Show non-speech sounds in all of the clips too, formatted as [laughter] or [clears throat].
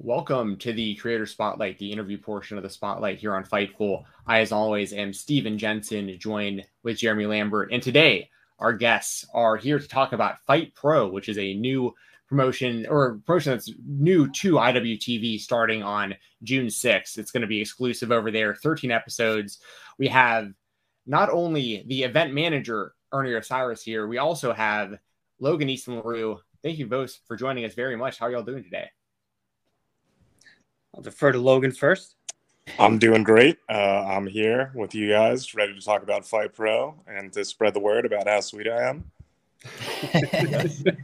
Welcome to the Creator Spotlight, the interview portion of the Spotlight here on Fightful. I, as always, am Steven Jensen, joined with Jeremy Lambert. And today, our guests are here to talk about FIGHTT Pro, which is a new promotion or promotion that's new to IWTV starting on June 6th. It's going to be exclusive over there, 13 episodes. We have not only the event manager, Ernie Osiris, here, we also have Logan Easton LaRoux. Thank you both for joining us very much. How are y'all doing today? I'll defer to Logan first. I'm doing great. Uh, I'm here with you guys, ready to talk about FIGHTT Pro and to spread the word about how sweet I am. [laughs] and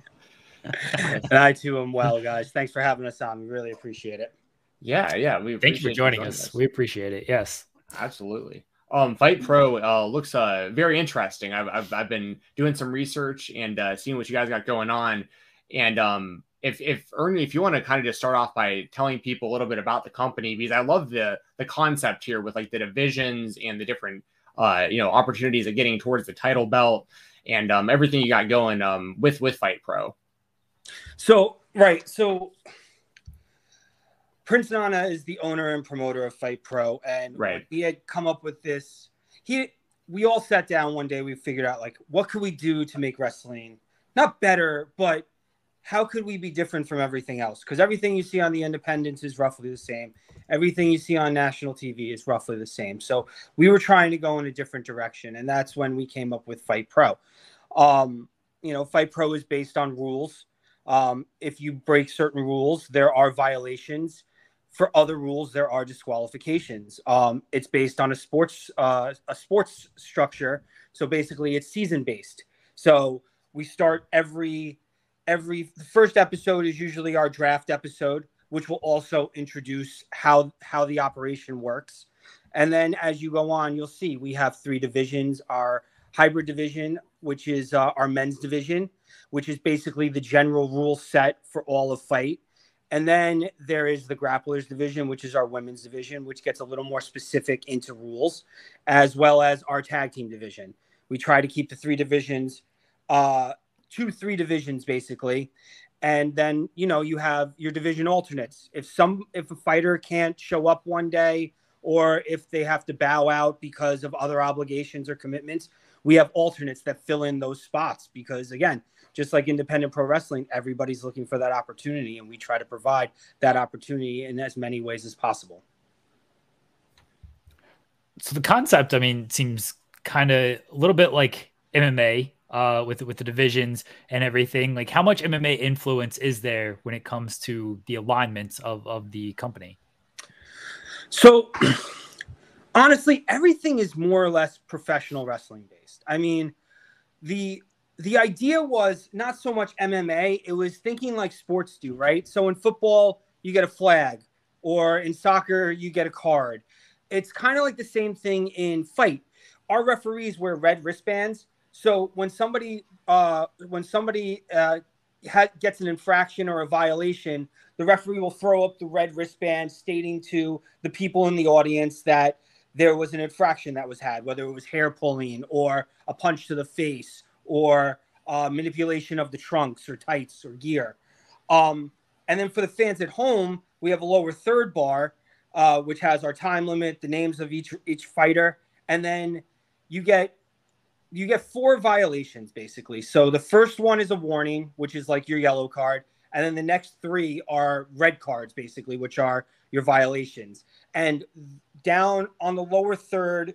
I too am well, guys. Thanks for having us on. We really appreciate it. Yeah, yeah. We thank you for joining, us. us. We appreciate it. Yes, absolutely. Um, FIGHTT Pro uh, looks uh, very interesting. I've, I've, I've been doing some research and uh, seeing what you guys got going on. And um, if if Ernie, if you want to kind of just start off by telling people a little bit about the company, because I love the the concept here with like the divisions and the different uh, you know opportunities of getting towards the title belt and um, everything you got going um, with with FIGHTT Pro. So right, so Prince Nana is the owner and promoter of FIGHTT Pro, and right. he had come up with this. He we all sat down one day. We figured out like what could we do to make wrestling not better, but how could we be different from everything else? Because everything you see on the independents is roughly the same. Everything you see on national TV is roughly the same. So we were trying to go in a different direction, and that's when we came up with FIGHTT Pro. Um, you know, FIGHTT Pro is based on rules. Um, if you break certain rules, there are violations. For other rules, there are disqualifications. Um, it's based on a sports uh, a sports structure. So basically, it's season based. So we start every every first episode is usually our draft episode, which will also introduce how how the operation works. And then as you go on, you'll see we have three divisions: our hybrid division, which is uh, our men's division, which is basically the general rule set for all of fight. And then there is the grapplers division, which is our women's division, which gets a little more specific into rules, as well as our tag team division. We try to keep the three divisions uh, two, three divisions basically. And then, you know, you have your division alternates. If some, if a fighter can't show up one day or if they have to bow out because of other obligations or commitments, we have alternates that fill in those spots because again, just like independent pro wrestling, everybody's looking for that opportunity, and we try to provide that opportunity in as many ways as possible. So the concept, I mean, seems kind of a little bit like MMA uh, with with the divisions and everything. Like, how much MMA influence is there when it comes to the alignments of of the company? So, [clears throat] honestly, everything is more or less professional wrestling based. I mean, the the idea was not so much MMA; it was thinking like sports do, right? So in football, you get a flag, or in soccer, you get a card. It's kind of like the same thing in fight. Our referees wear red wristbands so when somebody uh, when somebody uh, ha- gets an infraction or a violation, the referee will throw up the red wristband, stating to the people in the audience that there was an infraction that was had, whether it was hair pulling or a punch to the face or uh, manipulation of the trunks or tights or gear. Um, and then for the fans at home, we have a lower third bar, uh, which has our time limit, the names of each each fighter, and then you get you get four violations basically. So the first one is a warning, which is like your yellow card, and then the next three are red cards basically, which are your violations. And down on the lower third,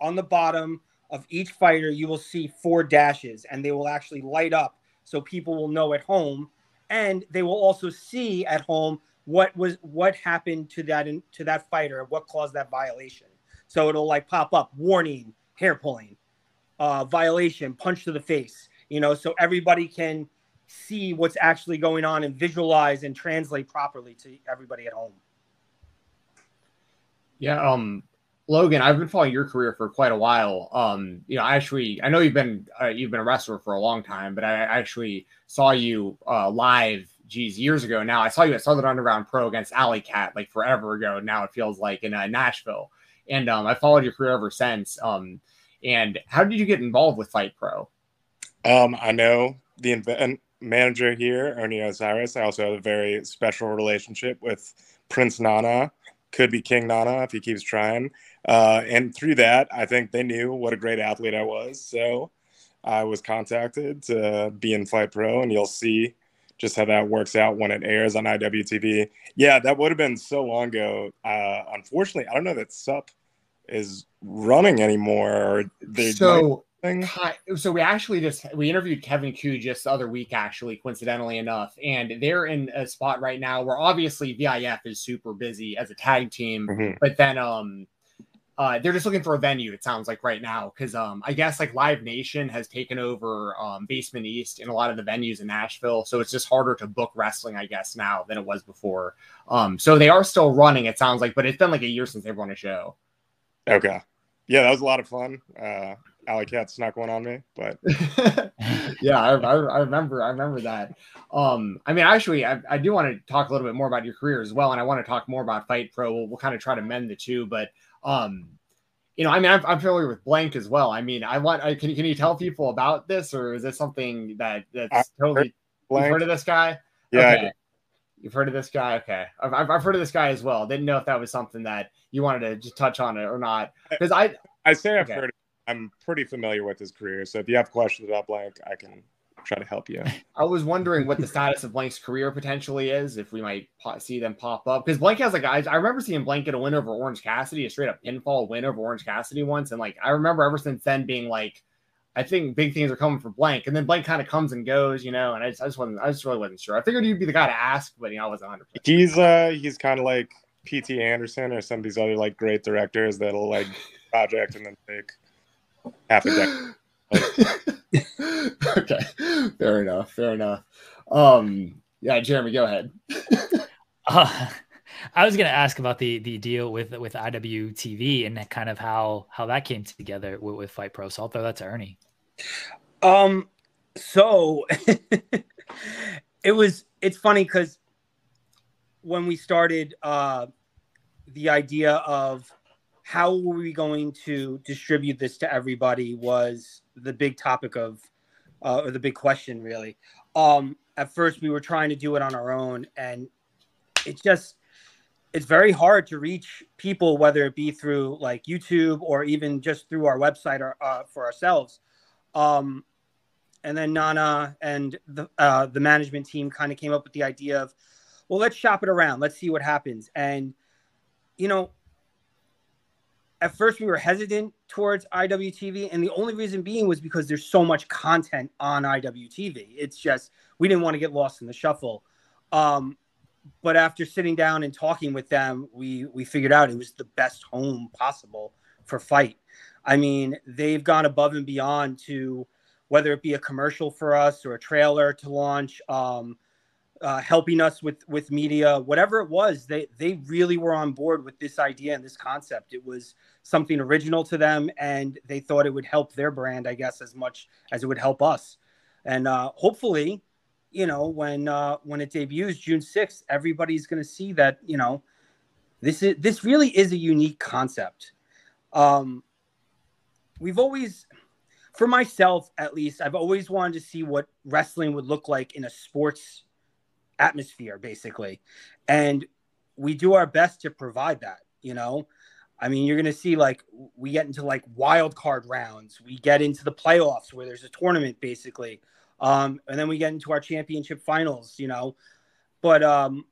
on the bottom of each fighter, you will see four dashes, and they will actually light up so people will know at home, and they will also see at home what was what happened to that to that fighter, what caused that violation. So it'll like pop up warning, hair pulling, uh, violation, punch to the face, you know, so everybody can see what's actually going on and visualize and translate properly to everybody at home. Yeah, um, Logan, I've been following your career for quite a while. Um, you know, I actually, I know you've been uh, you've been a wrestler for a long time, but I actually saw you uh, live, geez, years ago. Now I saw you at Southern Underground Pro against Alley Cat like forever ago. Now it feels like in uh, Nashville, and um, I followed your career ever since. Um, and how did you get involved with FIGHTT Pro? Um, I know the manager here, Ernie Osiris. I also have a very special relationship with Prince Nana. Could be King Nana if he keeps trying. Uh, and through that, I think they knew what a great athlete I was. So I was contacted to be in FIGHTT Pro, and you'll see just how that works out when it airs on IWTV. Yeah, that would have been so long ago. Uh, unfortunately, I don't know that SUP is running anymore. so, so we actually just we interviewed Kevin Ku just the other week, actually, coincidentally enough, and they're in a spot right now where obviously VIF is super busy as a tag team, mm-hmm. but then um uh, they're just looking for a venue. It sounds like right now because um, I guess like Live Nation has taken over um, Basement East and a lot of the venues in Nashville, so it's just harder to book wrestling, I guess, now than it was before. Um, so they are still running. It sounds like, but it's been like a year since they've run a show. Okay, yeah, that was a lot of fun. Uh, Alley Cat snuck one on me, but [laughs] yeah, I, I, I, remember, I remember that. Um, I mean, actually, I, I do want to talk a little bit more about your career as well, and I want to talk more about FIGHTT Pro. We'll, we'll kind of try to mend the two, but um, you know, I mean, I'm, I'm, familiar with Blank as well. I mean, I want, I, can, can you tell people about this, or is this something that that's totally? Heard you've heard of this guy? Yeah, okay. You've heard of this guy. Okay, I've, I've heard of this guy as well. Didn't know if that was something that you wanted to just touch on it or not. Because I, I say I've okay. heard. I'm pretty familiar with his career, so if you have questions about Blank, I can try to help you. I was wondering what the status of Blank's career potentially is, if we might po- see them pop up. Because Blank has like, I, I remember seeing Blank get a win over Orange Cassidy, a straight up pinfall win over Orange Cassidy once. And like, I remember ever since then being like, I think big things are coming for Blank. And then Blank kind of comes and goes, you know, and I just, I just wasn't, I just really wasn't sure. I figured you'd be the guy to ask, but you know, I wasn't 100 He's, uh, he's kind of like PT Anderson or some of these other like great directors that'll like [laughs] project and then take half a decade. [laughs] okay, fair enough. Fair enough. Um, yeah, Jeremy, go ahead. [laughs] uh, I was going to ask about the the deal with with IWTV and kind of how how that came together with, with FIGHTT Pro. So I'll throw that to Ernie. Um, so [laughs] it was it's funny because when we started uh the idea of how were we going to distribute this to everybody was the big topic of uh, or the big question really. Um at first we were trying to do it on our own and it's just it's very hard to reach people whether it be through like youtube or even just through our website or, uh, for ourselves um and then nana and the uh, the management team kind of came up with the idea of well let's shop it around let's see what happens and you know at first we were hesitant towards IWTV, and the only reason being was because there's so much content on IWTV. It's just we didn't want to get lost in the shuffle. Um, but after sitting down and talking with them, we we figured out it was the best home possible for Fight. I mean, they've gone above and beyond to whether it be a commercial for us or a trailer to launch. Um, uh, helping us with with media, whatever it was, they they really were on board with this idea and this concept. It was something original to them, and they thought it would help their brand, I guess, as much as it would help us. And uh, hopefully, you know, when uh, when it debuts June sixth, everybody's going to see that you know this is this really is a unique concept. Um, we've always for myself at least i've always wanted to see what wrestling would look like in a sports atmosphere basically. And we do our best to provide that you know? I mean you're going to see like we get into like wild card rounds. We get into the playoffs where there's a tournament basically. Um, and then we get into our championship finals you know? But um,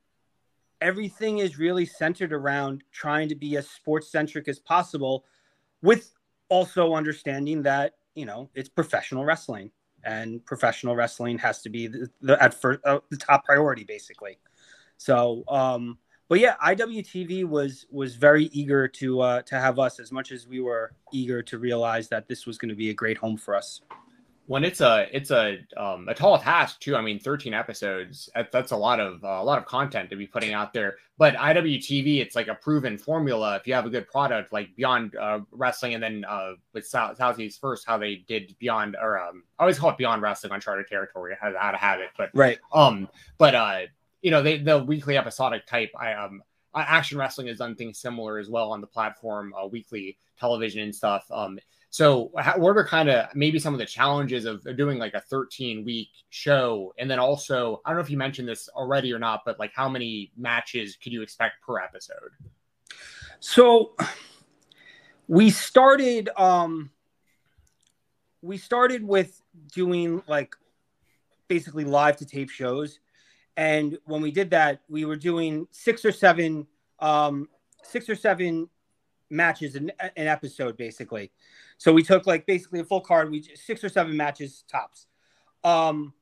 everything is really centered around trying to be as sports centric as possible with also understanding that you know it's professional wrestling and professional wrestling has to be the, the at first uh, the top priority basically. So, um, but yeah, IWTV was was very eager to uh, to have us as much as we were eager to realize that this was going to be a great home for us when it's a it's a um, a tall task too. I mean, 13 episodes that's a lot of uh, a lot of content to be putting out there. But IWTV, it's like a proven formula. If you have a good product like Beyond uh, Wrestling, and then uh, with South, Southeast First, how they did Beyond or um, I always call it Beyond Wrestling Uncharted Territory, how, how to have it. But right, um, but uh, you know, they the weekly episodic type. I um, Action Wrestling has done things similar as well on the platform, uh, weekly television and stuff. Um, So, how, what are kind of maybe some of the challenges of doing like a 13 week show? And then also, I don't know if you mentioned this already or not, but like how many matches could you expect per episode? So, we started, um, we started with doing like basically live to tape shows. And when we did that, we were doing six or seven, um, six or seven matches an, an episode, basically. So we took like basically a full card, we six or seven matches tops. Um,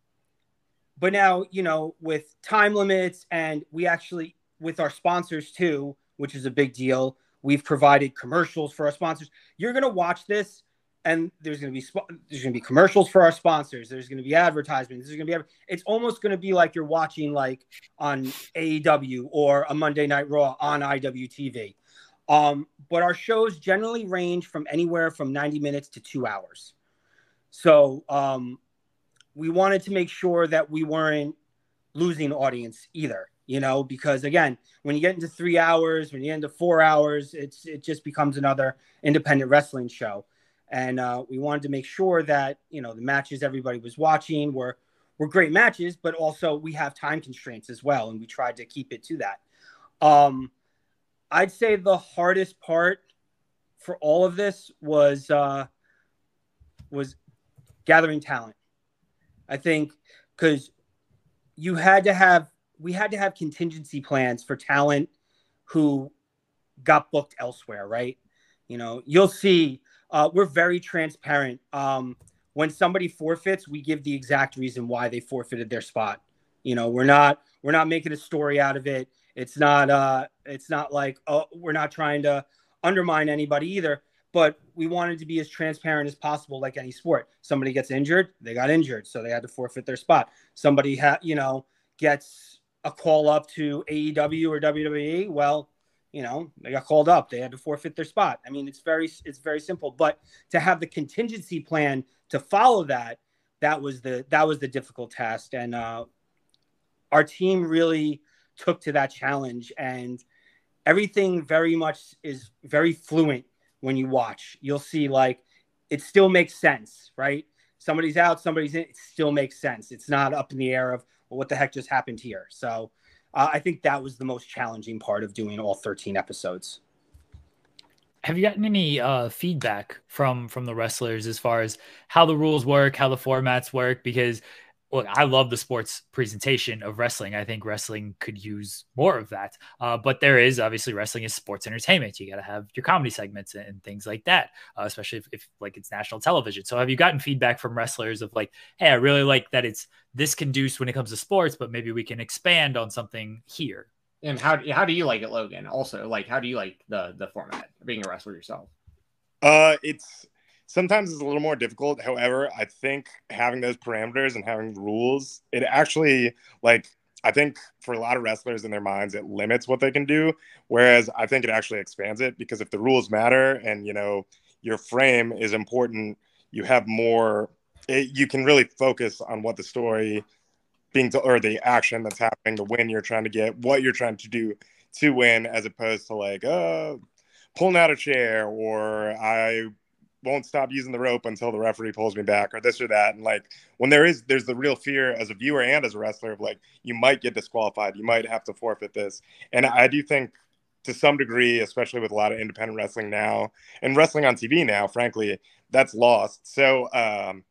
but now, you know, with time limits and we actually with our sponsors too, which is a big deal. We've provided commercials for our sponsors. You're gonna watch this, and there's gonna be there's gonna be commercials for our sponsors. There's gonna be advertisements. There's gonna be it's almost gonna be like you're watching like on AEW or a Monday Night Raw on IWTV. Um, but our shows generally range from anywhere from 90 minutes to two hours. So um, we wanted to make sure that we weren't losing audience either, you know, because again, when you get into three hours, when you get into four hours, it's it just becomes another independent wrestling show. And uh, we wanted to make sure that you know the matches everybody was watching were were great matches, but also we have time constraints as well, and we tried to keep it to that. Um, I'd say the hardest part for all of this was uh, was gathering talent. I think because you had to have we had to have contingency plans for talent who got booked elsewhere, right? You know, you'll see uh, we're very transparent. Um, when somebody forfeits, we give the exact reason why they forfeited their spot. You know, we're not we're not making a story out of it. It's not uh it's not like oh we're not trying to undermine anybody either, but we wanted to be as transparent as possible like any sport. Somebody gets injured, they got injured, so they had to forfeit their spot. Somebody had, you know, gets a call up to AEW or WWE, well, you know, they got called up, they had to forfeit their spot. I mean, it's very it's very simple, but to have the contingency plan to follow that, that was the that was the difficult task and uh our team really took to that challenge and everything very much is very fluent when you watch. You'll see like it still makes sense right? Somebody's out somebody's in it still makes sense. It's not up in the air of well, what the heck just happened here? So uh, i think that was the most challenging part of doing all 13 episodes. Have you gotten any uh, feedback from from the wrestlers as far as how the rules work how the formats work? Because look, I love the sports presentation of wrestling. I think wrestling could use more of that. Uh, but there is obviously wrestling is sports entertainment. You got to have your comedy segments and, things like that, uh, especially if, if, like it's national television. So have you gotten feedback from wrestlers of like, hey, I really like that it's this conduce when it comes to sports, but maybe we can expand on something here. And how how do you like it, Logan? Also, like how do you like the the format being a wrestler yourself? Uh, it's sometimes it's a little more difficult. However, I think having those parameters and having rules, it actually like I think for a lot of wrestlers in their minds, it limits what they can do. Whereas I think it actually expands it because if the rules matter and you know your frame is important, you have more. It, you can really focus on what the story being to, or the action that's happening, the win you're trying to get, what you're trying to do to win, as opposed to like, uh, pulling out a chair or I won't stop using the rope until the referee pulls me back or this or that. And like when there is there's the real fear as a viewer and as a wrestler of like you might get disqualified you might have to forfeit this. And i do think to some degree especially with a lot of independent wrestling now and wrestling on tv now frankly that's lost. So um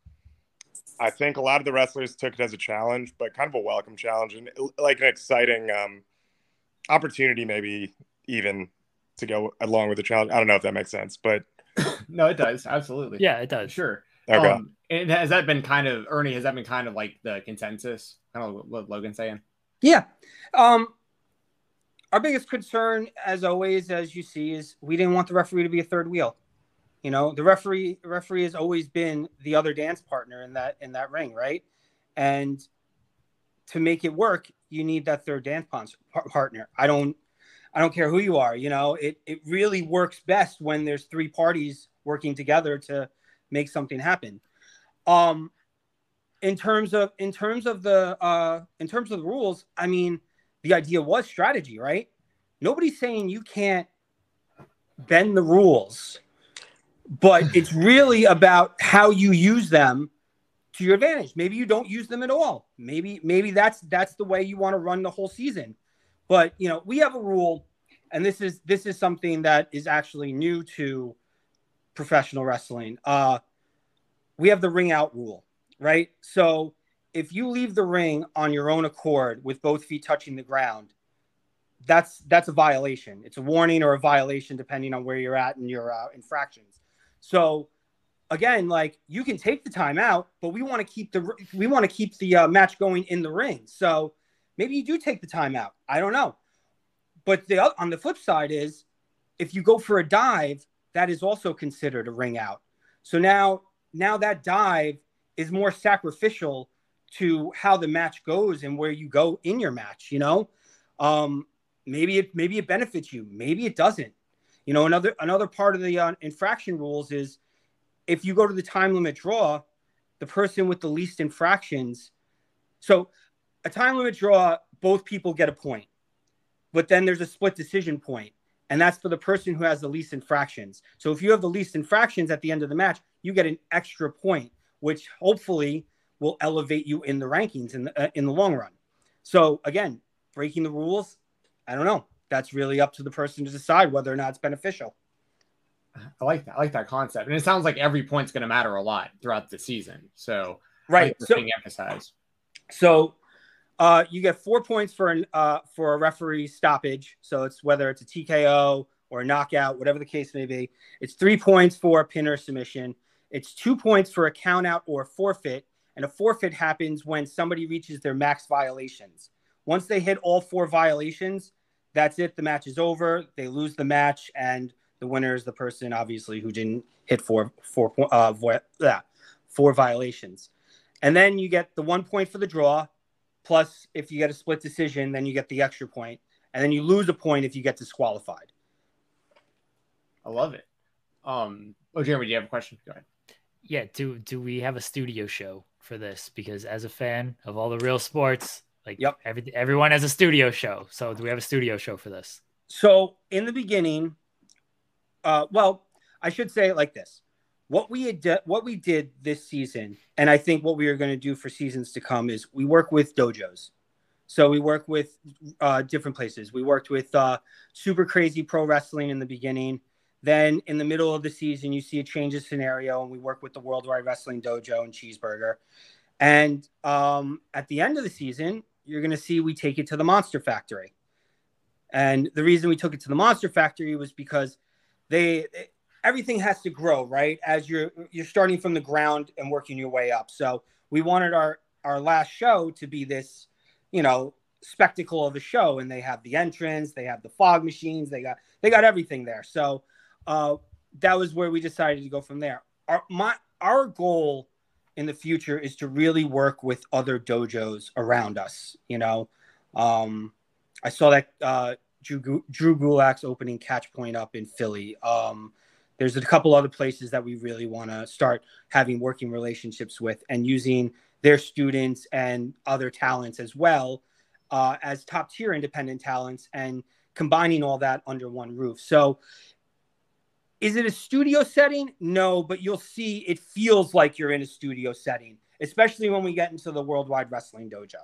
i think a lot of the wrestlers took it as a challenge but kind of a welcome challenge and like an exciting um opportunity maybe even to go along with the challenge. I don't know if that makes sense but no, it does absolutely. Yeah, it does. Sure. Okay. Um, and has that been kind of Ernie? Has that been kind of like the consensus? Kind of what Logan's saying. Yeah. Um, our biggest concern, as always, as you see, is we didn't want the referee to be a third wheel. You know, the referee referee has always been the other dance partner in that in that ring, right? And to make it work, you need that third dance partner. I don't I don't care who you are. You know, it it really works best when there's three parties working together to make something happen. Um, in terms of in terms of the uh, in terms of the rules, I mean, the idea was strategy, right? Nobody's saying you can't bend the rules, but it's [laughs] really about how you use them to your advantage. Maybe you don't use them at all. Maybe maybe that's that's the way you want to run the whole season. But you know, we have a rule, and this is this is something that is actually new to professional wrestling. Uh, we have the ring out rule, right? So if you leave the ring on your own accord with both feet touching the ground, that's that's a violation. It's a warning or a violation depending on where you're at in your uh, infractions. So again, like you can take the time out, but we want to keep the we want to keep the uh, match going in the ring. So maybe you do take the time out. I don't know. But the on the flip side is if you go for a dive, that is also considered a ring out. So now now that dive is more sacrificial to how the match goes and where you go in your match, you know? Um maybe it maybe it benefits you, maybe it doesn't. You know, another another part of the uh, infraction rules is if you go to the time limit draw, the person with the least infractions. So a time limit draw, both people get a point, but then there's a split decision point, and that's for the person who has the least infractions. So if you have the least infractions at the end of the match, you get an extra point, which hopefully will elevate you in the rankings in the, uh, in the long run. So again, breaking the rules, I don't know. That's really up to the person to decide whether or not it's beneficial. I like that. I like that concept, and it sounds like every point's going to matter a lot throughout the season. So, right, like so emphasize. So, uh, you get four points for an uh, for a referee stoppage. So it's whether it's a TKO or a knockout, whatever the case may be. It's three points for a pin or submission. It's two points for a count out or forfeit, and a forfeit happens when somebody reaches their max violations. Once they hit all four violations, that's it. The match is over. They lose the match, and the winner is the person, obviously, who didn't hit four four uh, four violations. And then you get the one point for the draw. Plus, if you get a split decision, then you get the extra point, and then you lose a point if you get disqualified. I love it. Um, oh, Jeremy, do you have a question? Go ahead. Yeah. Do do we have a studio show for this? Because as a fan of all the real sports, like yep, every, everyone has a studio show. So do we have a studio show for this? So in the beginning, uh, well, I should say it like this: what we had, de- what we did this season, and I think what we are going to do for seasons to come is we work with dojos. So we work with uh, different places. We worked with uh, Super Crazy Pro Wrestling in the beginning. Then in the middle of the season, you see a change of scenario, and we work with the Worldwide Wrestling Dojo and Cheeseburger. And um, at the end of the season, you're going to see we take it to the Monster Factory. And the reason we took it to the Monster Factory was because they everything has to grow right? As you're you're starting from the ground and working your way up. So we wanted our our last show to be this you know spectacle of a show and they have the entrance they have the fog machines they got they got everything there. So uh that was where we decided to go from there. Our my our goal in the future is to really work with other dojos around us you know? Um i saw that uh Drew, Drew Gulak's opening catch point up in Philly. Um, there's a couple other places that we really want to start having working relationships with and using their students and other talents as well uh, as top tier independent talents and combining all that under one roof. So, is it a studio setting? No, but you'll see it feels like you're in a studio setting, especially when we get into the Worldwide Wrestling Dojo.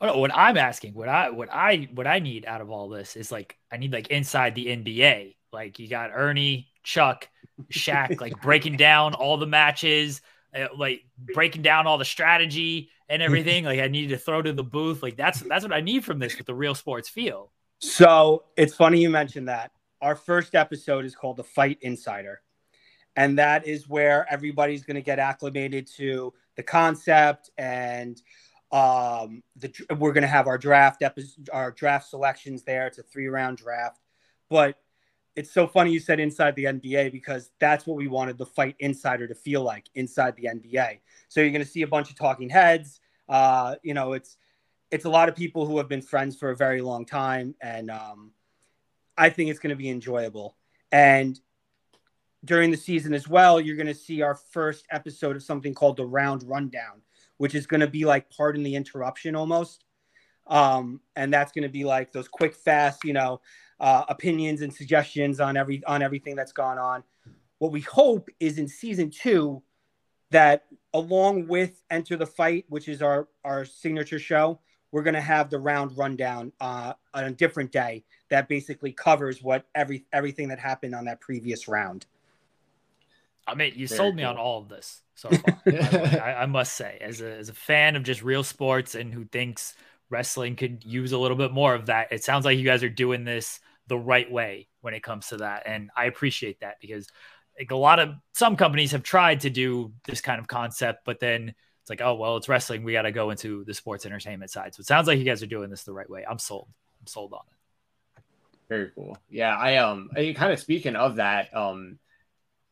Oh no, what I'm asking, what I what I what I need out of all this is like I need like inside the NBA. Like you got Ernie, Chuck, Shaq, [laughs] like breaking down all the matches, uh, like breaking down all the strategy and everything. Like I need to throw to the booth. Like that's that's what I need from this with the real sports feel. So it's funny you mentioned that. Our first episode is called the Fight Insider. And that is where everybody's going to get acclimated to the concept and um, the, we're going to have our draft episode, our draft selections there. It's a three round draft, but it's so funny you said inside the NBA because that's what we wanted the fight insider to feel like inside the NBA. So you're going to see a bunch of talking heads. Uh, you know, it's it's a lot of people who have been friends for a very long time, and um, I think it's going to be enjoyable. And during the season as well, you're going to see our first episode of something called the Round Rundown, which is going to be like pardon the interruption almost. Um, and that's going to be like those quick, fast, you know, uh, opinions and suggestions on every on everything that's gone on. what we hope is in season two that along with Enter the Fight, which is our our signature show, we're going to have the round rundown uh, on a different day that basically covers what every everything that happened on that previous round. I mean, you Very sold me cool. on all of this so far. [laughs] I, I, must say, as a as a fan of just real sports and who thinks wrestling could use a little bit more of that, it sounds like you guys are doing this the right way when it comes to that, and I appreciate that because like a lot of some companies have tried to do this kind of concept, but then it's like, oh well, it's wrestling. We got to go into the sports entertainment side. So it sounds like you guys are doing this the right way. I'm sold. I'm sold on it. Very cool. Yeah, I um, kind of speaking of that, um,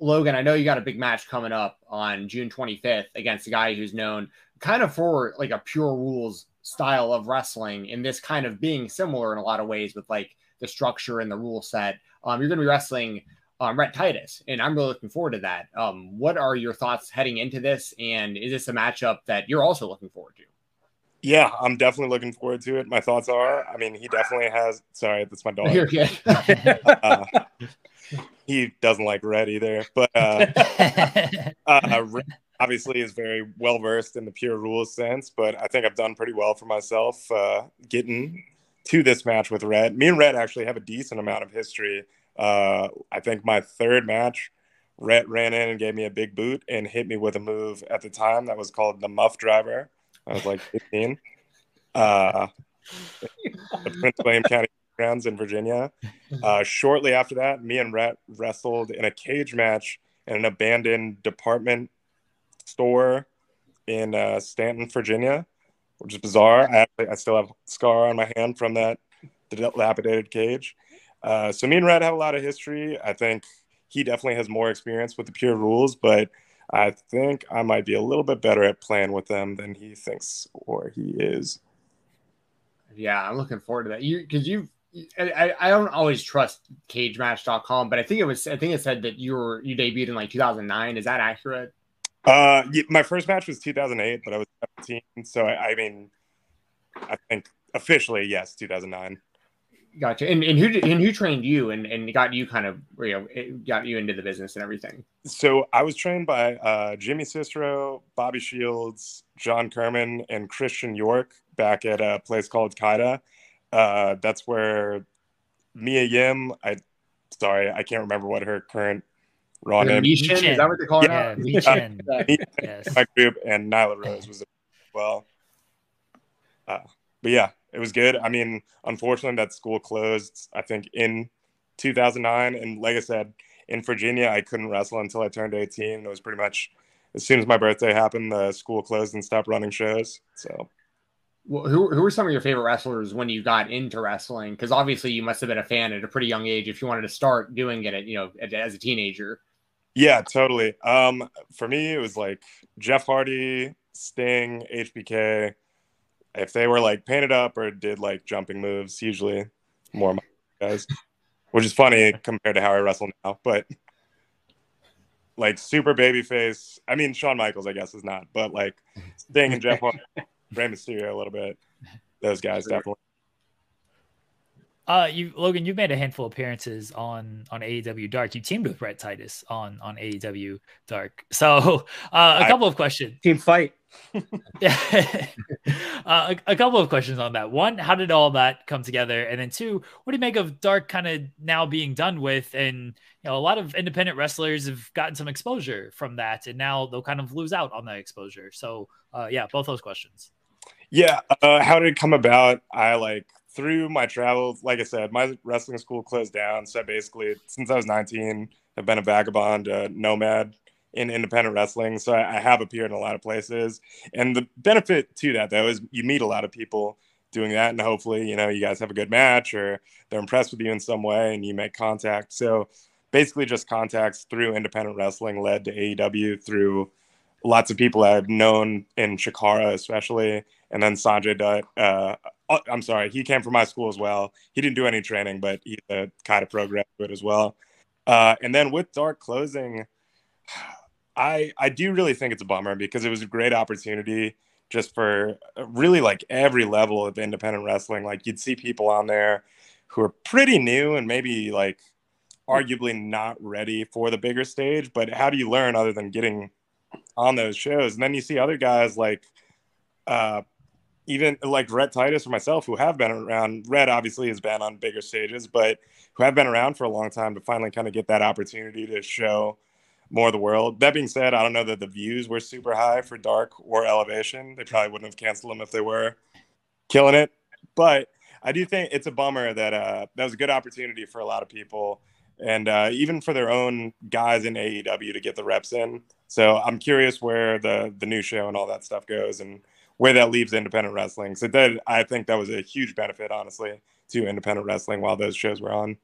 Logan, I know you got a big match coming up on June 25th against a guy who's known kind of for like a pure rules style of wrestling, and this kind of being similar in a lot of ways with like the structure and the rule set. Um, you're going to be wrestling um, Rhett Titus, and I'm really looking forward to that. Um, what are your thoughts heading into this, and is this a matchup that you're also looking forward to? Yeah, I'm definitely looking forward to it. My thoughts are, I mean, he definitely has. Sorry, that's my dog. You're good. [laughs] uh, he doesn't like red either, but uh, [laughs] uh, obviously is very well versed in the pure rules sense. But I think I've done pretty well for myself uh, getting to this match with Rhett. Me and Rhett actually have a decent amount of history uh, I think my third match, Rhett ran in and gave me a big boot and hit me with a move at the time that was called the Muff Driver. I was like 15. Uh, the Prince William [laughs] County grounds in Virginia. Uh, shortly after that, me and Rhett wrestled in a cage match in an abandoned department store in uh, Staunton, Virginia, which is bizarre. I, actually, I still have scar on my hand from that dilapidated cage. Uh, so me and Rhett have a lot of history. I think he definitely has more experience with the pure rules, but I think I might be a little bit better at playing with them than he thinks or he is. Yeah, I'm looking forward to that. You because you I, I don't always trust cagematch.com, but I think it was I think it said that you were you debuted in like 2009. Is that accurate? Uh, my first match was 2008, but I was 17. So I, I mean, I think officially yes, 2009. Gotcha. And, and who and who trained you and, and got you kind of you know got you into the business and everything? So I was trained by uh, Jimmy Cicero, Bobby Shields, John Kerman, and Christian York back at a place called Kaida. Uh, that's where Mia Yim. I sorry, I can't remember what her current raw name is. Is that what they call yeah, her? Uh, [laughs] yes. My group and Nyla Rose was well. Uh, but yeah, it was good. I mean, unfortunately, that school closed. I think in 2009, and like I said, in Virginia, I couldn't wrestle until I turned 18. It was pretty much as soon as my birthday happened, the school closed and stopped running shows. So. Well, who, who were some of your favorite wrestlers when you got into wrestling? Because obviously you must have been a fan at a pretty young age if you wanted to start doing it, at, you know, as a teenager. Yeah, totally. Um, for me, it was like Jeff Hardy, Sting, HBK, if they were like painted up or did like jumping moves, usually more guys, which is funny compared to how I wrestle now. But like super baby face, I mean Shawn Michaels, I guess is not, but like Sting and Jeff, Hardy, [laughs] Rey Mysterio a little bit. Those guys definitely. Uh, you Logan, you've made a handful of appearances on on AEW Dark. You teamed with Rhett Titus on on AEW Dark. [laughs] So, uh, a couple I, of questions. [laughs] Team fight. yeah, [laughs] uh, a, a, couple of questions on that. One, how did all that come together? And then two, what do you make of Dark kind of now being done with? And you know, a lot of independent wrestlers have gotten some exposure from that, and now they'll kind of lose out on that exposure. So, uh, yeah, both those questions. Yeah, uh, how did it come about? I like through my travels, like I said, my wrestling school closed down. So basically, since I was 19, I've been a vagabond, a nomad in independent wrestling. So I, I have appeared in a lot of places. And the benefit to that, though, is you meet a lot of people doing that. And hopefully, you know, you guys have a good match or they're impressed with you in some way and you make contact. So basically, just contacts through independent wrestling led to AEW through lots of people I've known in Chikara, especially. And then Sanjay Dutt, uh, oh, I'm sorry, he came from my school as well. He didn't do any training, but he's a kind of pro graduate as well. Uh, and then with Dark closing, I I do really think it's a bummer because it was a great opportunity just for uh, really like every level of independent wrestling. Like you'd see people on there who are pretty new and maybe like arguably not ready for the bigger stage. But how do you learn other than getting on those shows? And then you see other guys like, uh, even like Rhett Titus or myself, who have been around. Rhett obviously has been on bigger stages, but who have been around for a long time to finally kind of get that opportunity to show more of the world. That being said, I don't know that the views were super high for Dark or Elevation. They probably wouldn't have canceled them if they were killing it. But I do think it's a bummer that uh, that was a good opportunity for a lot of people and uh, even for their own guys in AEW to get the reps in. So I'm curious where the the new show and all that stuff goes and where that leaves independent wrestling. So that I think that was a huge benefit, honestly, to independent wrestling while those shows were on.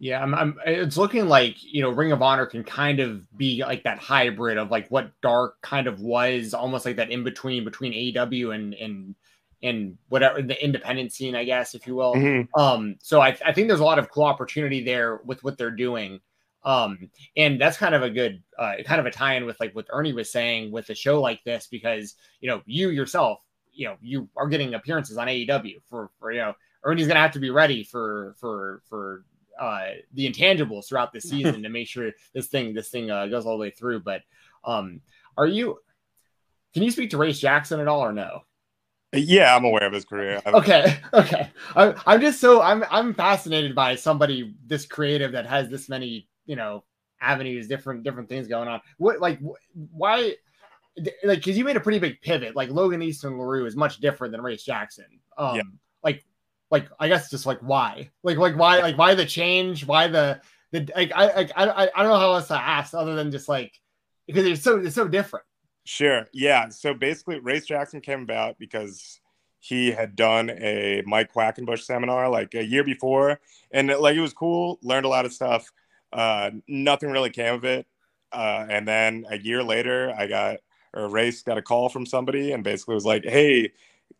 Yeah, I'm, I'm, It's looking like you know, Ring of Honor can kind of be like that hybrid of like what Dark kind of was, almost like that in between between AEW and and and whatever the independent scene, I guess, if you will. Mm-hmm. Um, so I, I think there's a lot of cool opportunity there with what they're doing. Um, and that's kind of a good, uh, kind of a tie-in with like what Ernie was saying with a show like this, because you know you yourself, you know, you are getting appearances on AEW for for you know Ernie's gonna have to be ready for for for uh, the intangibles throughout the [laughs] season to make sure this thing this thing uh, goes all the way through. But um, are you? Can you speak to Race Jaxon at all or no? Yeah, I'm aware of his career. [laughs] I'm... Okay, okay. I, I'm just so I'm I'm fascinated by somebody this creative that has this many you know avenues, different different things going on. What like why? Like, because you made a pretty big pivot. Like Logan Easton Laroux is much different than Race Jaxon. Um, yeah. like like I guess just like why, like like why, like why the change, why the the like I like I I don't know how else to ask other than just like because it's so it's so different. Sure. Yeah. So basically, Race Jaxon came about because he had done a Mike Quackenbush seminar like a year before, and it, like it was cool. Learned a lot of stuff. Uh, nothing really came of it. Uh, and then a year later, I got or Race got a call from somebody and basically was like, "Hey,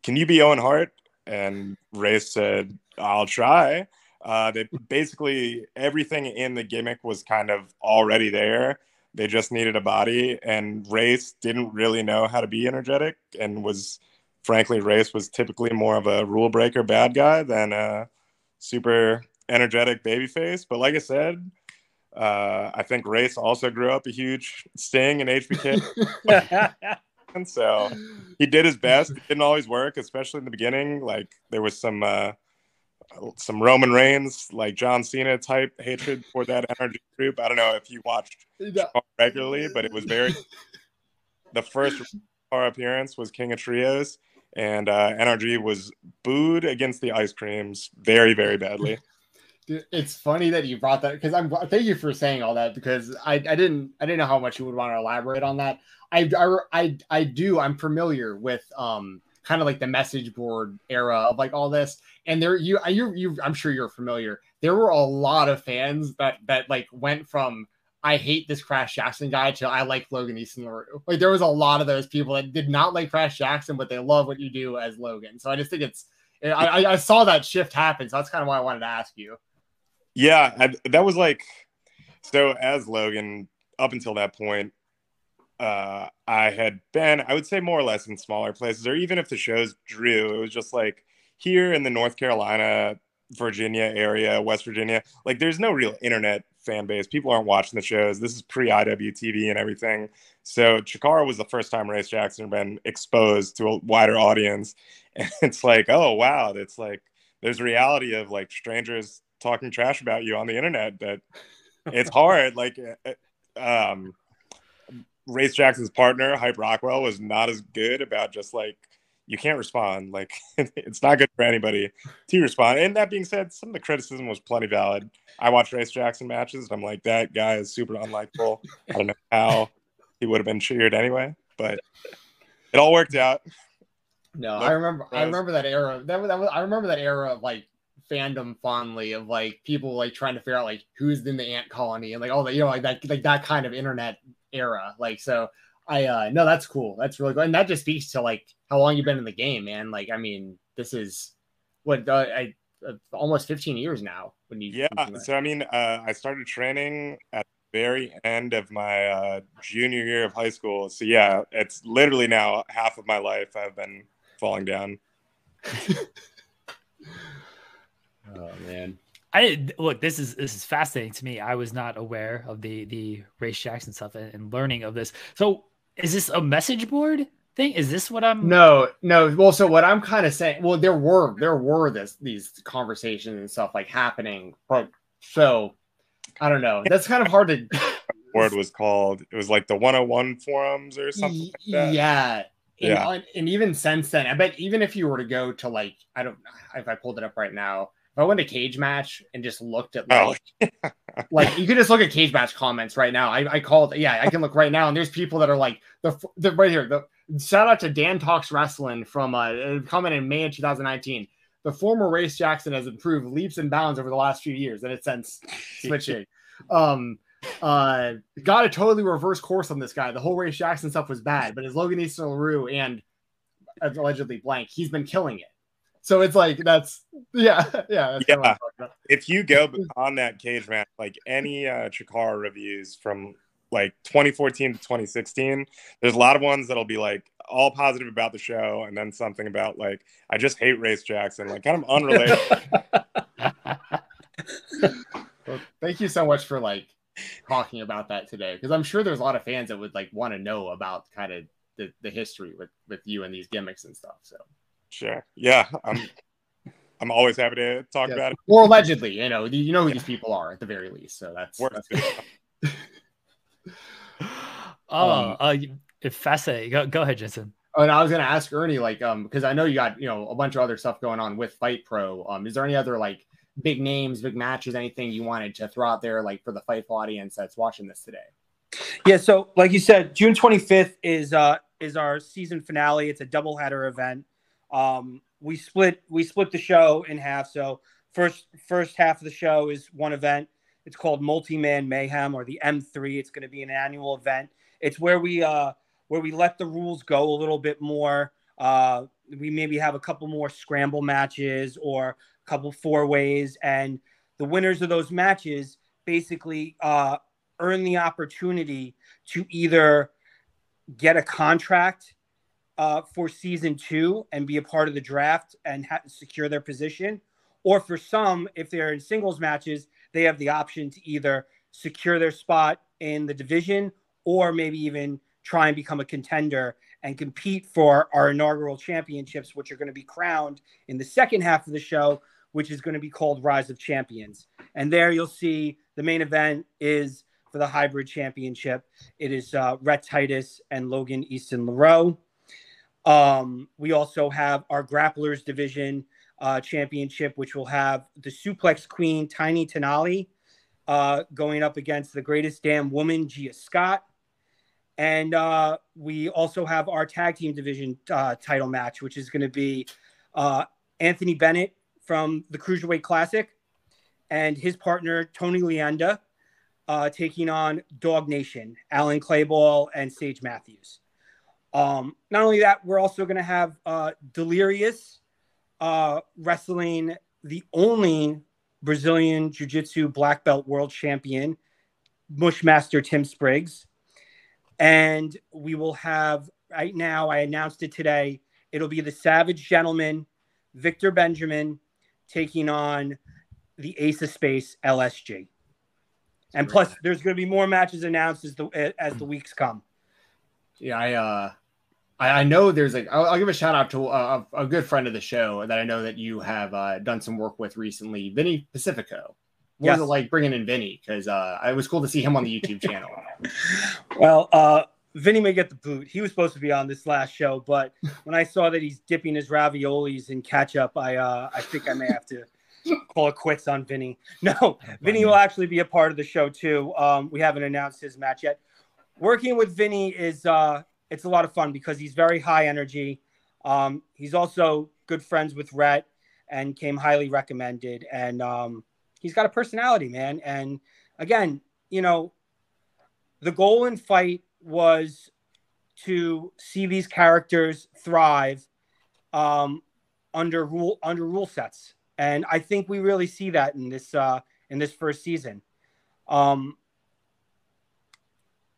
can you be Owen Hart?" and Race said, "I'll try." Uh, they basically everything in the gimmick was kind of already there. They just needed a body, and Race didn't really know how to be energetic, and was frankly, Race was typically more of a rule breaker bad guy than a super energetic babyface. But like I said, uh, I think Race also grew up a huge Sting and HBK. [laughs] and so he did his best. It didn't always work, especially in the beginning. Like there was some uh, some Roman Reigns, like John Cena type hatred for that energy group. I don't know if you watched regularly, but it was very. [laughs] the first our appearance was King of Trios, and uh, NRG was booed against the ice creams very, very badly. It's funny that you brought that because I'm thank you for saying all that because I, I didn't I didn't know how much you would want to elaborate on that. I, I I I do I'm familiar with um kind of like the message board era of like all this and there you you you I'm sure you're familiar. There were a lot of fans that that like went from I hate this Crash Jackson guy to I like Logan Easton LaRoux. Like there was a lot of those people that did not like Crash Jackson, but they love what you do as Logan. So I just think it's I, I saw that shift happen. So that's kind of why I wanted to ask you. Yeah, I, that was like so as Logan up until that point. Uh, I had been, I would say, more or less in smaller places, or even if the shows drew, it was just like here in the North Carolina, Virginia area, West Virginia. Like, there's no real internet fan base. People aren't watching the shows. This is pre IWTV and everything. So Chikara was the first time Race Jaxon had been exposed to a wider audience, [laughs] and it's like, oh wow, it's like there's reality of like strangers talking trash about you on the internet that [laughs] it's hard. like, uh, uh, um, Race Jaxon's partner, Hype Rockwell, was not as good about just like you can't respond. Like [laughs] it's not good for anybody to respond. And that being said, some of the criticism was plenty valid. I watched Race Jaxon matches, and I'm like, that guy is super unlikable. I don't know how he would have been cheered anyway, but it all worked out. No, I remember. I remember that era. That was, that was. I remember that era of like fandom fondly of like people like trying to figure out like who's in the ant colony and like all that you know like that like that kind of internet era. Like so, I uh no, that's cool. That's really cool and that just speaks to like how long you've been in the game, man. Like I mean, this is what uh, I uh, almost 15 years now. When you yeah, so I mean, uh, I started training at the very end of my uh, junior year of high school. So yeah, it's literally now half of my life I've been falling down. [laughs] oh man. I look. This is this is fascinating to me. I was not aware of the the Race Jaxon stuff and, and learning of this. So, is this a message board thing? Is this what I'm? No, no. Well, so what I'm kind of saying. Well, there were there were this these conversations and stuff like happening, but so I don't know. That's kind of hard to. [laughs] board was called. It was like the 101 forums or something. Like that. Yeah. And, Yeah. and even since then, I bet even if you were to go to like, I don't if I pulled it up right now, if I went to cage match and just looked at Oh. like, like you could just look at cage match comments right now. I, I called, yeah, I can look right now, and there's people that are like the, the right here. The shout out to Dan Talks Wrestling from uh, a comment in May of 2019. The former Race Jaxon has improved leaps and bounds over the last few years, and it's since [laughs] switching. um, uh, got a totally reverse course on this guy. The whole Race Jaxon stuff was bad, but as Logan Easton LaRoux and allegedly blank, he's been killing it. So it's like that's yeah, [laughs] yeah, that's kinda what I'm talking about. if you go on that cage match, like any uh, Chikara reviews from like 2014 to 2016, there's a lot of ones that'll be like all positive about the show, and then something about like I just hate Race Jaxon, like kind of unrelated. [laughs] [laughs] Well, thank you so much for like talking about that today because I'm sure there's a lot of fans that would like want to know about kind of the, the history with with you and these gimmicks and stuff. So sure, yeah, I'm I'm always happy to talk Yes. about it. or allegedly, you know, you know who these people are at the very least. So that's, Worth that's it. [laughs] Oh, Um, uh, you- fascinating. Go, go ahead, Jensen. Oh, and I was gonna ask Ernie, like, um, because I know you got you know a bunch of other stuff going on with FIGHTT Pro. Um, is there any other like big names, big matches, anything you wanted to throw out there, like for the Fightful audience that's watching this today? Yeah, so like you said, June 25th is uh is our season finale. It's a doubleheader event. Um we split we split the show in half. So first first half of the show is one event. It's called Multi-Man Mayhem or the M3. It's going to be an annual event. It's where we uh where we let the rules go a little bit more. Uh we maybe have a couple more scramble matches or a couple four ways and the winners of those matches basically uh earn the opportunity to either get a contract uh, for season two and be a part of the draft and ha- secure their position, or for some, if they're in singles matches, they have the option to either secure their spot in the division or maybe even try and become a contender and compete for our inaugural championships, which are going to be crowned in the second half of the show, which is going to be called Rise of Champions. And there you'll see the main event is for the hybrid championship. It is uh, Rhett Titus and Logan Easton LaRoux. Um, we also have our grapplers division uh, championship, which will have the suplex queen Tiny Tenali uh, going up against the greatest damn woman Gia Scott. And uh, we also have our tag team division uh, title match, which is going to be uh, Anthony Bennett from the Cruiserweight Classic and his partner Tony Leanda uh, taking on Dog Nation, Alan Clayball and Sage Matthews. Um, not only that, we're also going to have uh, Delirious uh, wrestling the only Brazilian Jiu Jitsu black belt world champion, Mushmaster Tim Spriggs. And we will have, right now, I announced it today, it'll be the Savage Gentleman, Victor Benjamin, taking on the Ace of Space LSG. And plus, there's going to be more matches announced as the as the weeks come. Yeah, I uh I, I know there's like I'll, I'll give a shout out to a, a good friend of the show that I know that you have uh, done some work with recently, Vinny Pacifico. What Yes. was it like bringing in Vinny? Because uh, it was cool to see him on the YouTube channel. [laughs] Well, uh, Vinny may get the boot. He was supposed to be on this last show, but when I saw that he's dipping his raviolis in ketchup, I uh, I think I may have to call it quits on Vinny. [laughs] No, Vinny will actually be a part of the show too. Um, we haven't announced his match yet. Working with Vinny is uh, it's a lot of fun because he's very high energy. Um, he's also good friends with Rhett and came highly recommended. And um, he's got a personality, man. And again, you know, the goal in fight was to see these characters thrive um, under rule under rule sets, and I think we really see that in this uh, in this first season. Um,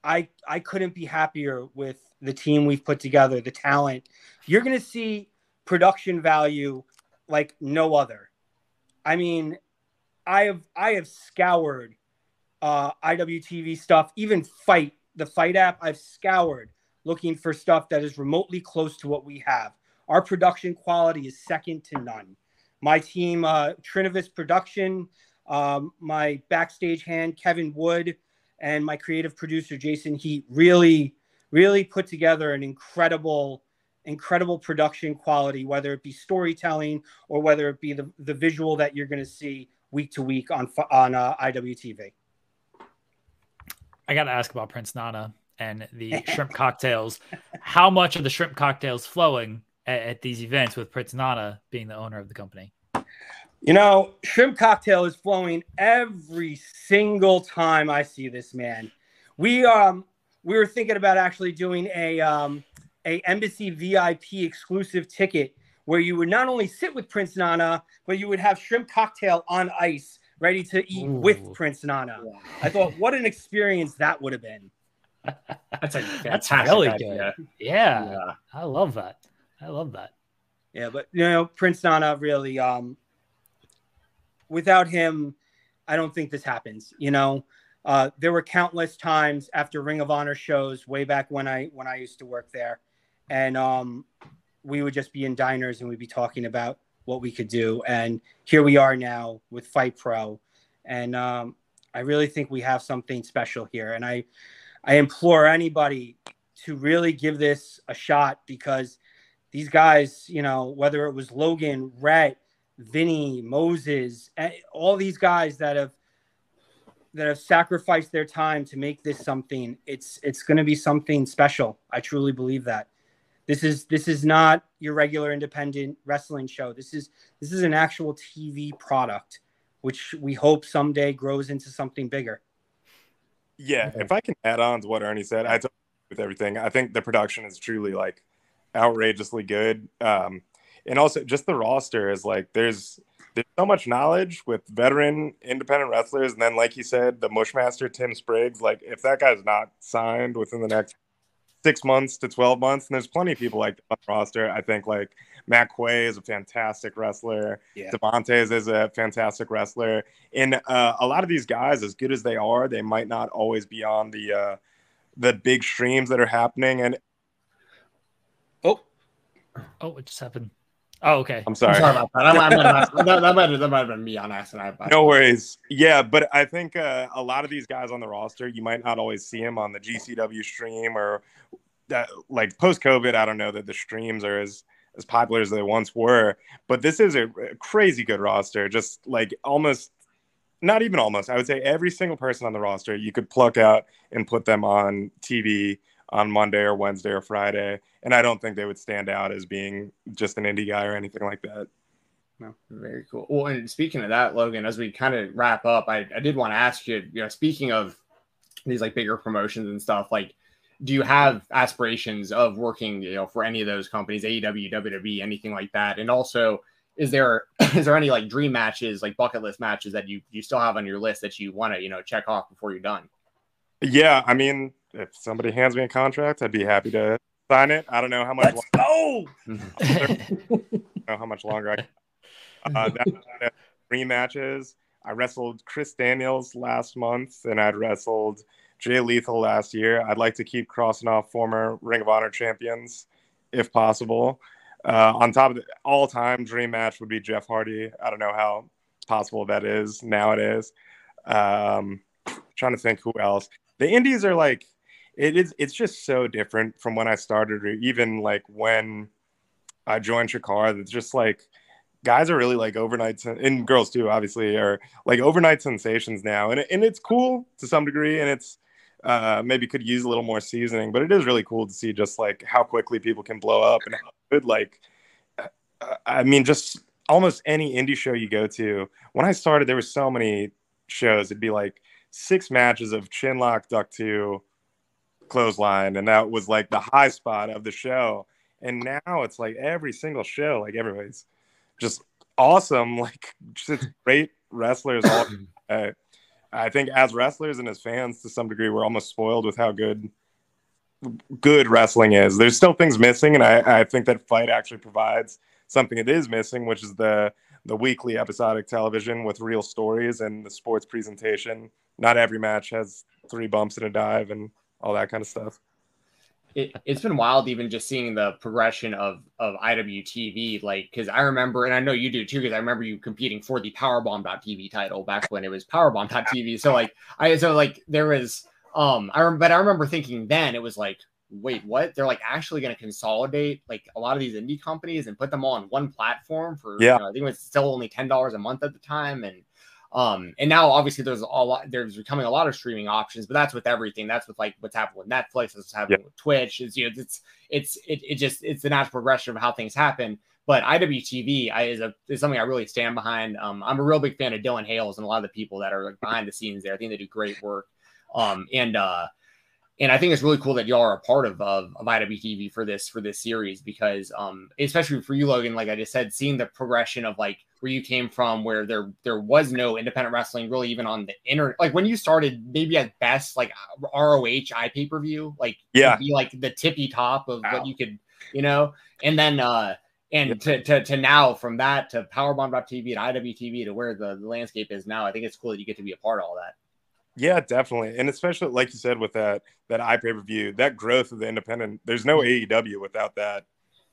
I I couldn't be happier with the team we've put together, the talent. You're going to see production value like no other. I mean, I have I have scoured uh, IWTV stuff, even Fight the Fight app. I've scoured looking for stuff that is remotely close to what we have. Our production quality is second to none. My team, uh, Production, um, my backstage hand Kevin Wood, and my creative producer Jason Heat really, really put together an incredible incredible production quality, whether it be storytelling or whether it be the, the visual that you're going to see week to week on on uh, IWTV. I got to ask about Prince Nana and the [laughs] shrimp cocktails. How much are the shrimp cocktails flowing at, at, these events with Prince Nana being the owner of the company? You know, shrimp cocktail is flowing every single time I see this man. We um we were thinking about actually doing a um a embassy VIP exclusive ticket where you would not only sit with Prince Nana, but you would have shrimp cocktail on ice ready to eat Ooh. with Prince Nana. Wow. I thought, what an experience that would have been. [laughs] That's a that's really idea. good. Yeah, yeah, I love that. I love that. Yeah, but you know, Prince Nana really, um, without him, I don't think this happens. You know, uh, there were countless times after Ring of Honor shows way back when I when I used to work there and um, we would just be in diners and we'd be talking about what we could do. And here we are now with FIGHTT Pro, and um, I really think we have something special here. And I, I implore anybody to really give this a shot because these guys, you know, whether it was Logan, Rhett, Vinny, Moses, eh, all these guys that have that have sacrificed their time to make this something. It's it's going to be something special. I truly believe that. This is this is not your regular independent wrestling show. This is this is an actual TV product, which we hope someday grows into something bigger. Yeah, if I can add on to what Ernie said, I totally with everything. I think the production is truly like outrageously good. Um, and also just the roster is like there's there's so much knowledge with veteran independent wrestlers, and then like you said, the Mushmaster Tim Spriggs. Like if that guy's not signed within the next six months to 12 months. And there's plenty of people like on the roster. I think like Matt Quay is a fantastic wrestler. Yeah. Devontae is a fantastic wrestler. And uh, a lot of these guys, as good as they are, they might not always be on the uh, the big streams that are happening. And oh, oh, it just happened? Oh, okay. I'm sorry. I'm sorry about that. that, might, that, might, that might have been me on accident. No worries. Yeah, but I think uh, a lot of these guys on the roster, you might not always see them on the GCW stream or that, like post COVID. I don't know that the streams are as as popular as they once were, but this is a crazy good roster. Just like almost, not even almost. I would say every single person on the roster you could pluck out and put them on TV on Monday or Wednesday or Friday, and I don't think they would stand out as being just an indie guy or anything like that. No, very cool. Well, and speaking of that, Logan, as we kind of wrap up, I, I did want to ask you, you know, speaking of these like bigger promotions and stuff, like, do you have aspirations of working, you know, for any of those companies, AEW, WWE, anything like that? And also, is there [clears throat] is there any like dream matches, like bucket list matches that you you still have on your list that you want to, you know, check off before you're done? Yeah, I mean, if somebody hands me a contract, I'd be happy to sign it. I don't know how much. Let's go. know [laughs] how much longer I. Can. Uh, that, three matches. I wrestled Chris Daniels last month, and I'd wrestled Jay Lethal last year. I'd like to keep crossing off former Ring of Honor champions, if possible. Uh, on top of the all-time dream match would be Jeff Hardy. I don't know how possible that is nowadays. Um, trying to think who else the indies are like it is it's just so different from when I started or even like when I joined Chikara. It's just like guys are really like overnight and girls too obviously are like overnight sensations now. And, and it's cool to some degree and it's uh, maybe could use a little more seasoning but it is really cool to see just like how quickly people can blow up and how good like i mean just almost any indie show you go to. When i started there were so many shows. It'd be like six matches of chinlock duck two clothesline and that was like the high spot of the show. And now it's like every single show like everybody's just awesome. [laughs] Like just great wrestlers all [clears throat] uh, i think as wrestlers and as fans to some degree we're almost spoiled with how good good wrestling is. There's still things missing and i, I think that fight actually provides something it is missing which is the the weekly episodic television with real stories and the sports presentation. Not every match has three bumps and a dive and all that kind of stuff. It, it's been wild even just seeing the progression of of IWTV like because I remember and I know you do too because I remember you competing for the Powerbomb.tv title back when it was Powerbomb.tv so like I so like there was um I but I remember thinking then it was like wait, what? They're like actually going to consolidate like a lot of these indie companies and put them all on one platform for, yeah, you know, I think it was still only $10 a month at the time. And, um, and now obviously there's a lot, there's becoming a lot of streaming options, but that's with everything. That's with like what's happening with Netflix, what's happening yeah. with Twitch. is, you know, it's, it's, it, it just, it's the natural progression of how things happen. But IWTV I, is a is something I really stand behind. Um, I'm a real big fan of Dylan Hales and a lot of the people that are like behind the scenes there. I think they do great work. Um, and uh, and I think it's really cool that y'all are a part of, of, of IWTV for this for this series because um especially for you Logan like I just said seeing the progression of like where you came from where there there was no independent wrestling really even on the internet like when you started maybe at best like ROH I pay per view like yeah be like the tippy top of wow. what you could you know and then uh and yeah. to, to, to now from that to powerbomb.tv and IWTV to where the, the landscape is now I think it's cool that you get to be a part of all that yeah, definitely, and especially like you said with that that iPay per view, that growth of the independent. There's no mm-hmm. AEW without that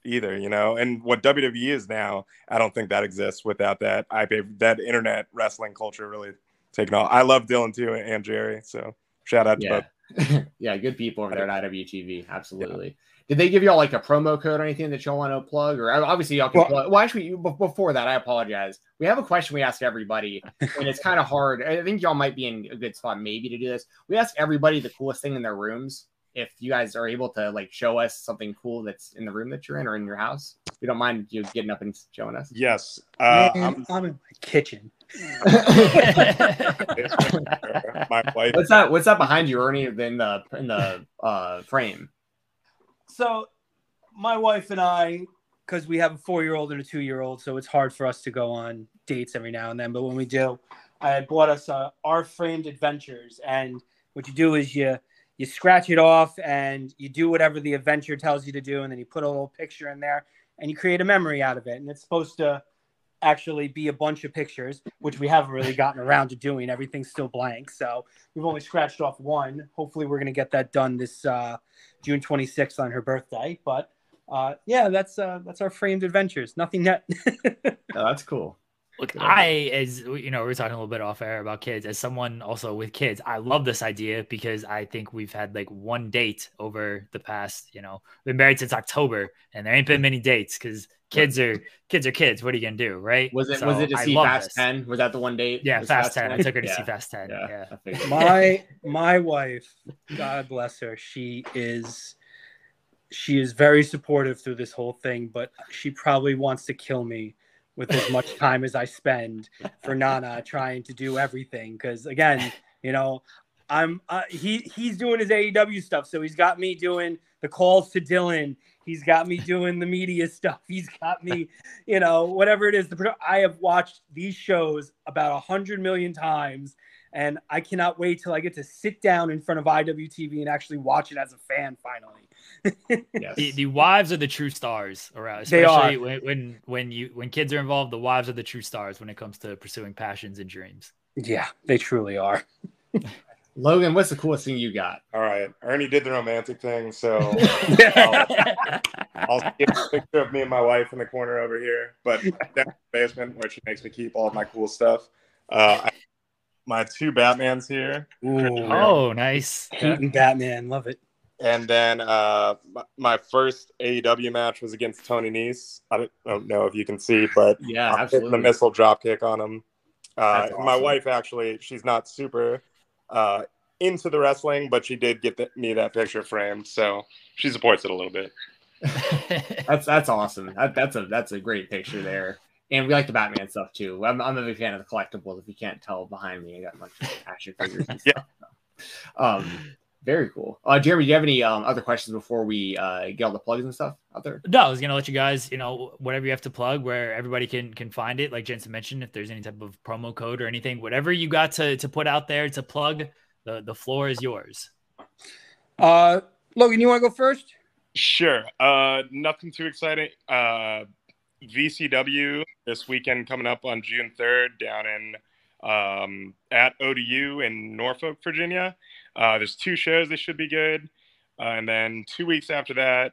either, you know. And what WWE is now, I don't think that exists without that iPay that internet wrestling culture really taking off. I love Dylan too and Jerry, so shout out to yeah. both. [laughs] yeah, good people over there at IWTV, absolutely. Yeah. Did they give y'all like a promo code or anything that y'all want to plug? Or obviously y'all can well, plug. Well, actually, before that, I apologize. We have a question we ask everybody, and it's kind of hard. I think y'all might be in a good spot maybe to do this. We ask everybody the coolest thing in their rooms. If you guys are able to like show us something cool that's in the room that you're in or in your house, we don't mind you getting up and showing us. Yes, uh, Man, I'm, I'm in my kitchen. [laughs] my wife. What's that? What's that behind you, Ernie? In the in the uh, frame so my wife and I, because we have a four year old and a two year old, so it's hard for us to go on dates every now and then. But when we do, I bought us uh, our framed adventures, and what you do is you you scratch it off and you do whatever the adventure tells you to do, and then you put a little picture in there and you create a memory out of it, and it's supposed to actually be a bunch of pictures, which we haven't really gotten around to doing. Everything's still blank. So we've only scratched off one. Hopefully, we're going to get that done this uh, June 26th on her birthday. But uh, yeah, that's uh, that's our framed adventures. Nothing yet. [laughs] oh, that's cool. Look, I, as you know, we are talking a little bit off air about kids. As someone also with kids, I love this idea because I think we've had like one date over the past, you know, been married since October, and there ain't been many dates because kids are kids are kids. What are you gonna do, right? Was it so was it to see Fast this. Ten? Was that the one date? Yeah, Fast, Fast 10. 10. I took her to yeah. see Fast Ten. Yeah, yeah. my [laughs] my wife, God bless her, she is she is very supportive through this whole thing, but she probably wants to kill me with as much time as I spend for Nana trying to do everything. Because again, you know, I'm uh, he he's doing his AEW stuff, so he's got me doing the calls to Dylan. He's got me doing the media stuff. He's got me, you know, whatever it is. The I have watched these shows about a hundred million times, and I cannot wait till I get to sit down in front of IWTV and actually watch it as a fan finally. [laughs] yes. the, the, wives are the true stars around, especially when, when when you when kids are involved. The wives are the true stars when it comes to pursuing passions and dreams. Yeah, they truly are. [laughs] Logan, what's the coolest thing you got? All right, Ernie did the romantic thing, so [laughs] I'll, I'll get a picture of me and my wife in the corner over here, but down the basement where she makes me keep all of my cool stuff. Uh, my two Batmans here. Ooh. Oh, nice. Keaton Batman, love it. And then uh, my first AEW match was against Tony Nese. I don't, I don't know if you can see, but yeah, absolutely. the missile drop kick on him. Uh, awesome. My wife actually, she's not super uh, into the wrestling, but she did get the, me that picture framed, so she supports it a little bit. [laughs] that's that's awesome. That, that's a that's a great picture there, and we like the Batman stuff too. I'm, I'm a big fan of the collectibles. If you can't tell behind me, I got a bunch of action figures and [laughs] stuff. yeah. So, um, very cool. Uh, Jeremy, do you have any um, other questions before we uh, get all the plugs and stuff out there? No, I was gonna let you guys, you know, whatever you have to plug, where everybody can can find it. Like Jensen mentioned, if there's any type of promo code or anything, whatever you got to to put out there to plug, the the floor is yours. Uh, Logan, you want to go first? Sure. Uh, nothing too exciting. Uh, VCW this weekend coming up on June 3rd down in um, at ODU in Norfolk, Virginia. Uh, there's two shows that should be good. Uh, and then two weeks after that,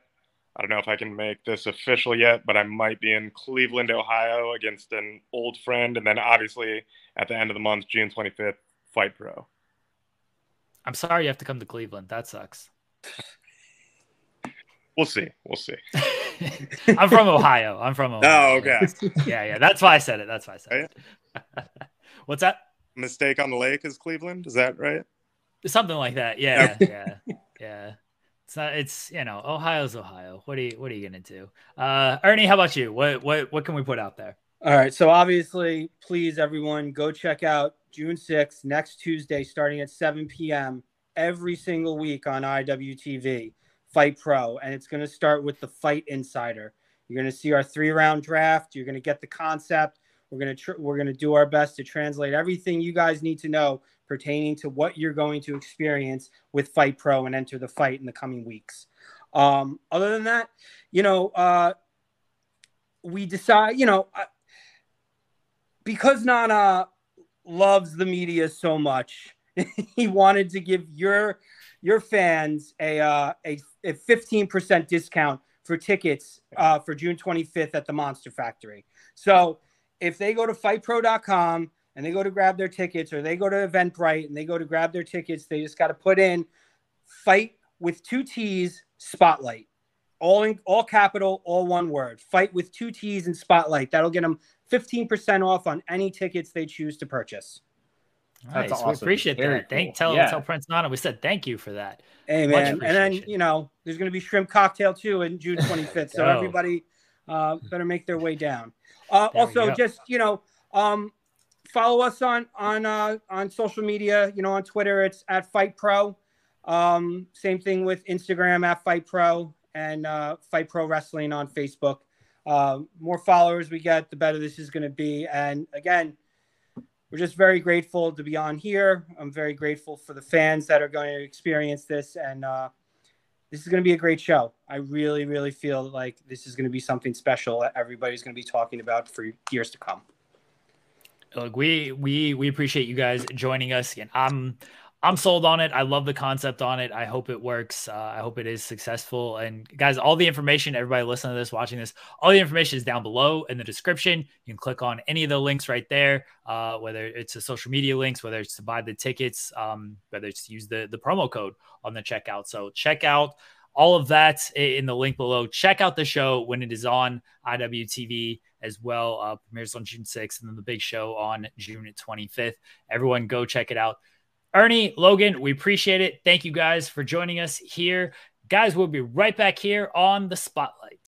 I don't know if I can make this official yet, but I might be in Cleveland, Ohio against an old friend. And then obviously at the end of the month, June 25th, FIGHTT Pro. I'm sorry you have to come to Cleveland. That sucks. We'll see. We'll see. [laughs] I'm from Ohio. I'm from [laughs] Ohio. Oh, okay. [laughs] Yeah, yeah. That's why I said it. That's why I said it. What's that? Mistake on the lake is Cleveland. Is that right? Something like that. Yeah, yeah, yeah. It's not. It's you know, Ohio's Ohio. What are you What are you gonna do? Uh, Ernie, how about you? What What What can we put out there? All right. So obviously, please everyone go check out June 6th, next Tuesday, starting at 7 p.m. every single week on IWTV. FIGHTT Pro, and it's going to start with the Fight Insider. You're going to see our three round draft. You're going to get the concept. We're going to tr- we're going to do our best to translate everything you guys need to know pertaining to what you're going to experience with FIGHTT Pro and enter the fight in the coming weeks. Um, other than that, you know, uh, we decide, you know, because Nana loves the media so much, [laughs] he wanted to give your your fans a uh, a, a 15% discount for tickets uh, for June 25th at the Monster Factory. So if they go to fighttpro.com and they go to grab their tickets or they go to Eventbrite and they go to grab their tickets, they just got to put in fight with two T's spotlight. All in all capital, all one word. Fight with two T's and spotlight. That'll get them 15% off on any tickets they choose to purchase. Nice. Awesome. We appreciate Very that. Cool. Thank tell yeah. tell Prince Nana we said thank you for that. Hey man, and then you know there's going to be shrimp cocktail too in June [laughs] 25th, so oh. everybody uh, better make their way down. Uh, also, just you know, um, follow us on on uh, on social media. You know, on Twitter it's at FIGHTT Pro. Um, same thing with Instagram at FIGHTT Pro and uh, FIGHTT Pro Wrestling on Facebook. Uh, more followers we get, the better this is going to be. And again, we're just very grateful to be on here. I'm very grateful for the fans that are going to experience this, and uh, this is going to be a great show. I really, really feel like this is going to be something special that everybody's going to be talking about for years to come. Look, we we we appreciate you guys joining us, and I'm I'm sold on it. I love the concept on it. I hope it works. Uh, I hope it is successful. And guys, all the information, everybody listening to this, watching this, all the information is down below in the description. You can click on any of the links right there, uh, whether it's the social media links, whether it's to buy the tickets, um, whether it's to use the, the promo code on the checkout. So check out all of that in the link below. Check out the show when it is on IWTV as well. Uh, premieres on June 6th and then the big show on June 25th. Everyone go check it out. Ernie, Logan, we appreciate it. Thank you guys for joining us here. Guys, we'll be right back here on the spotlight.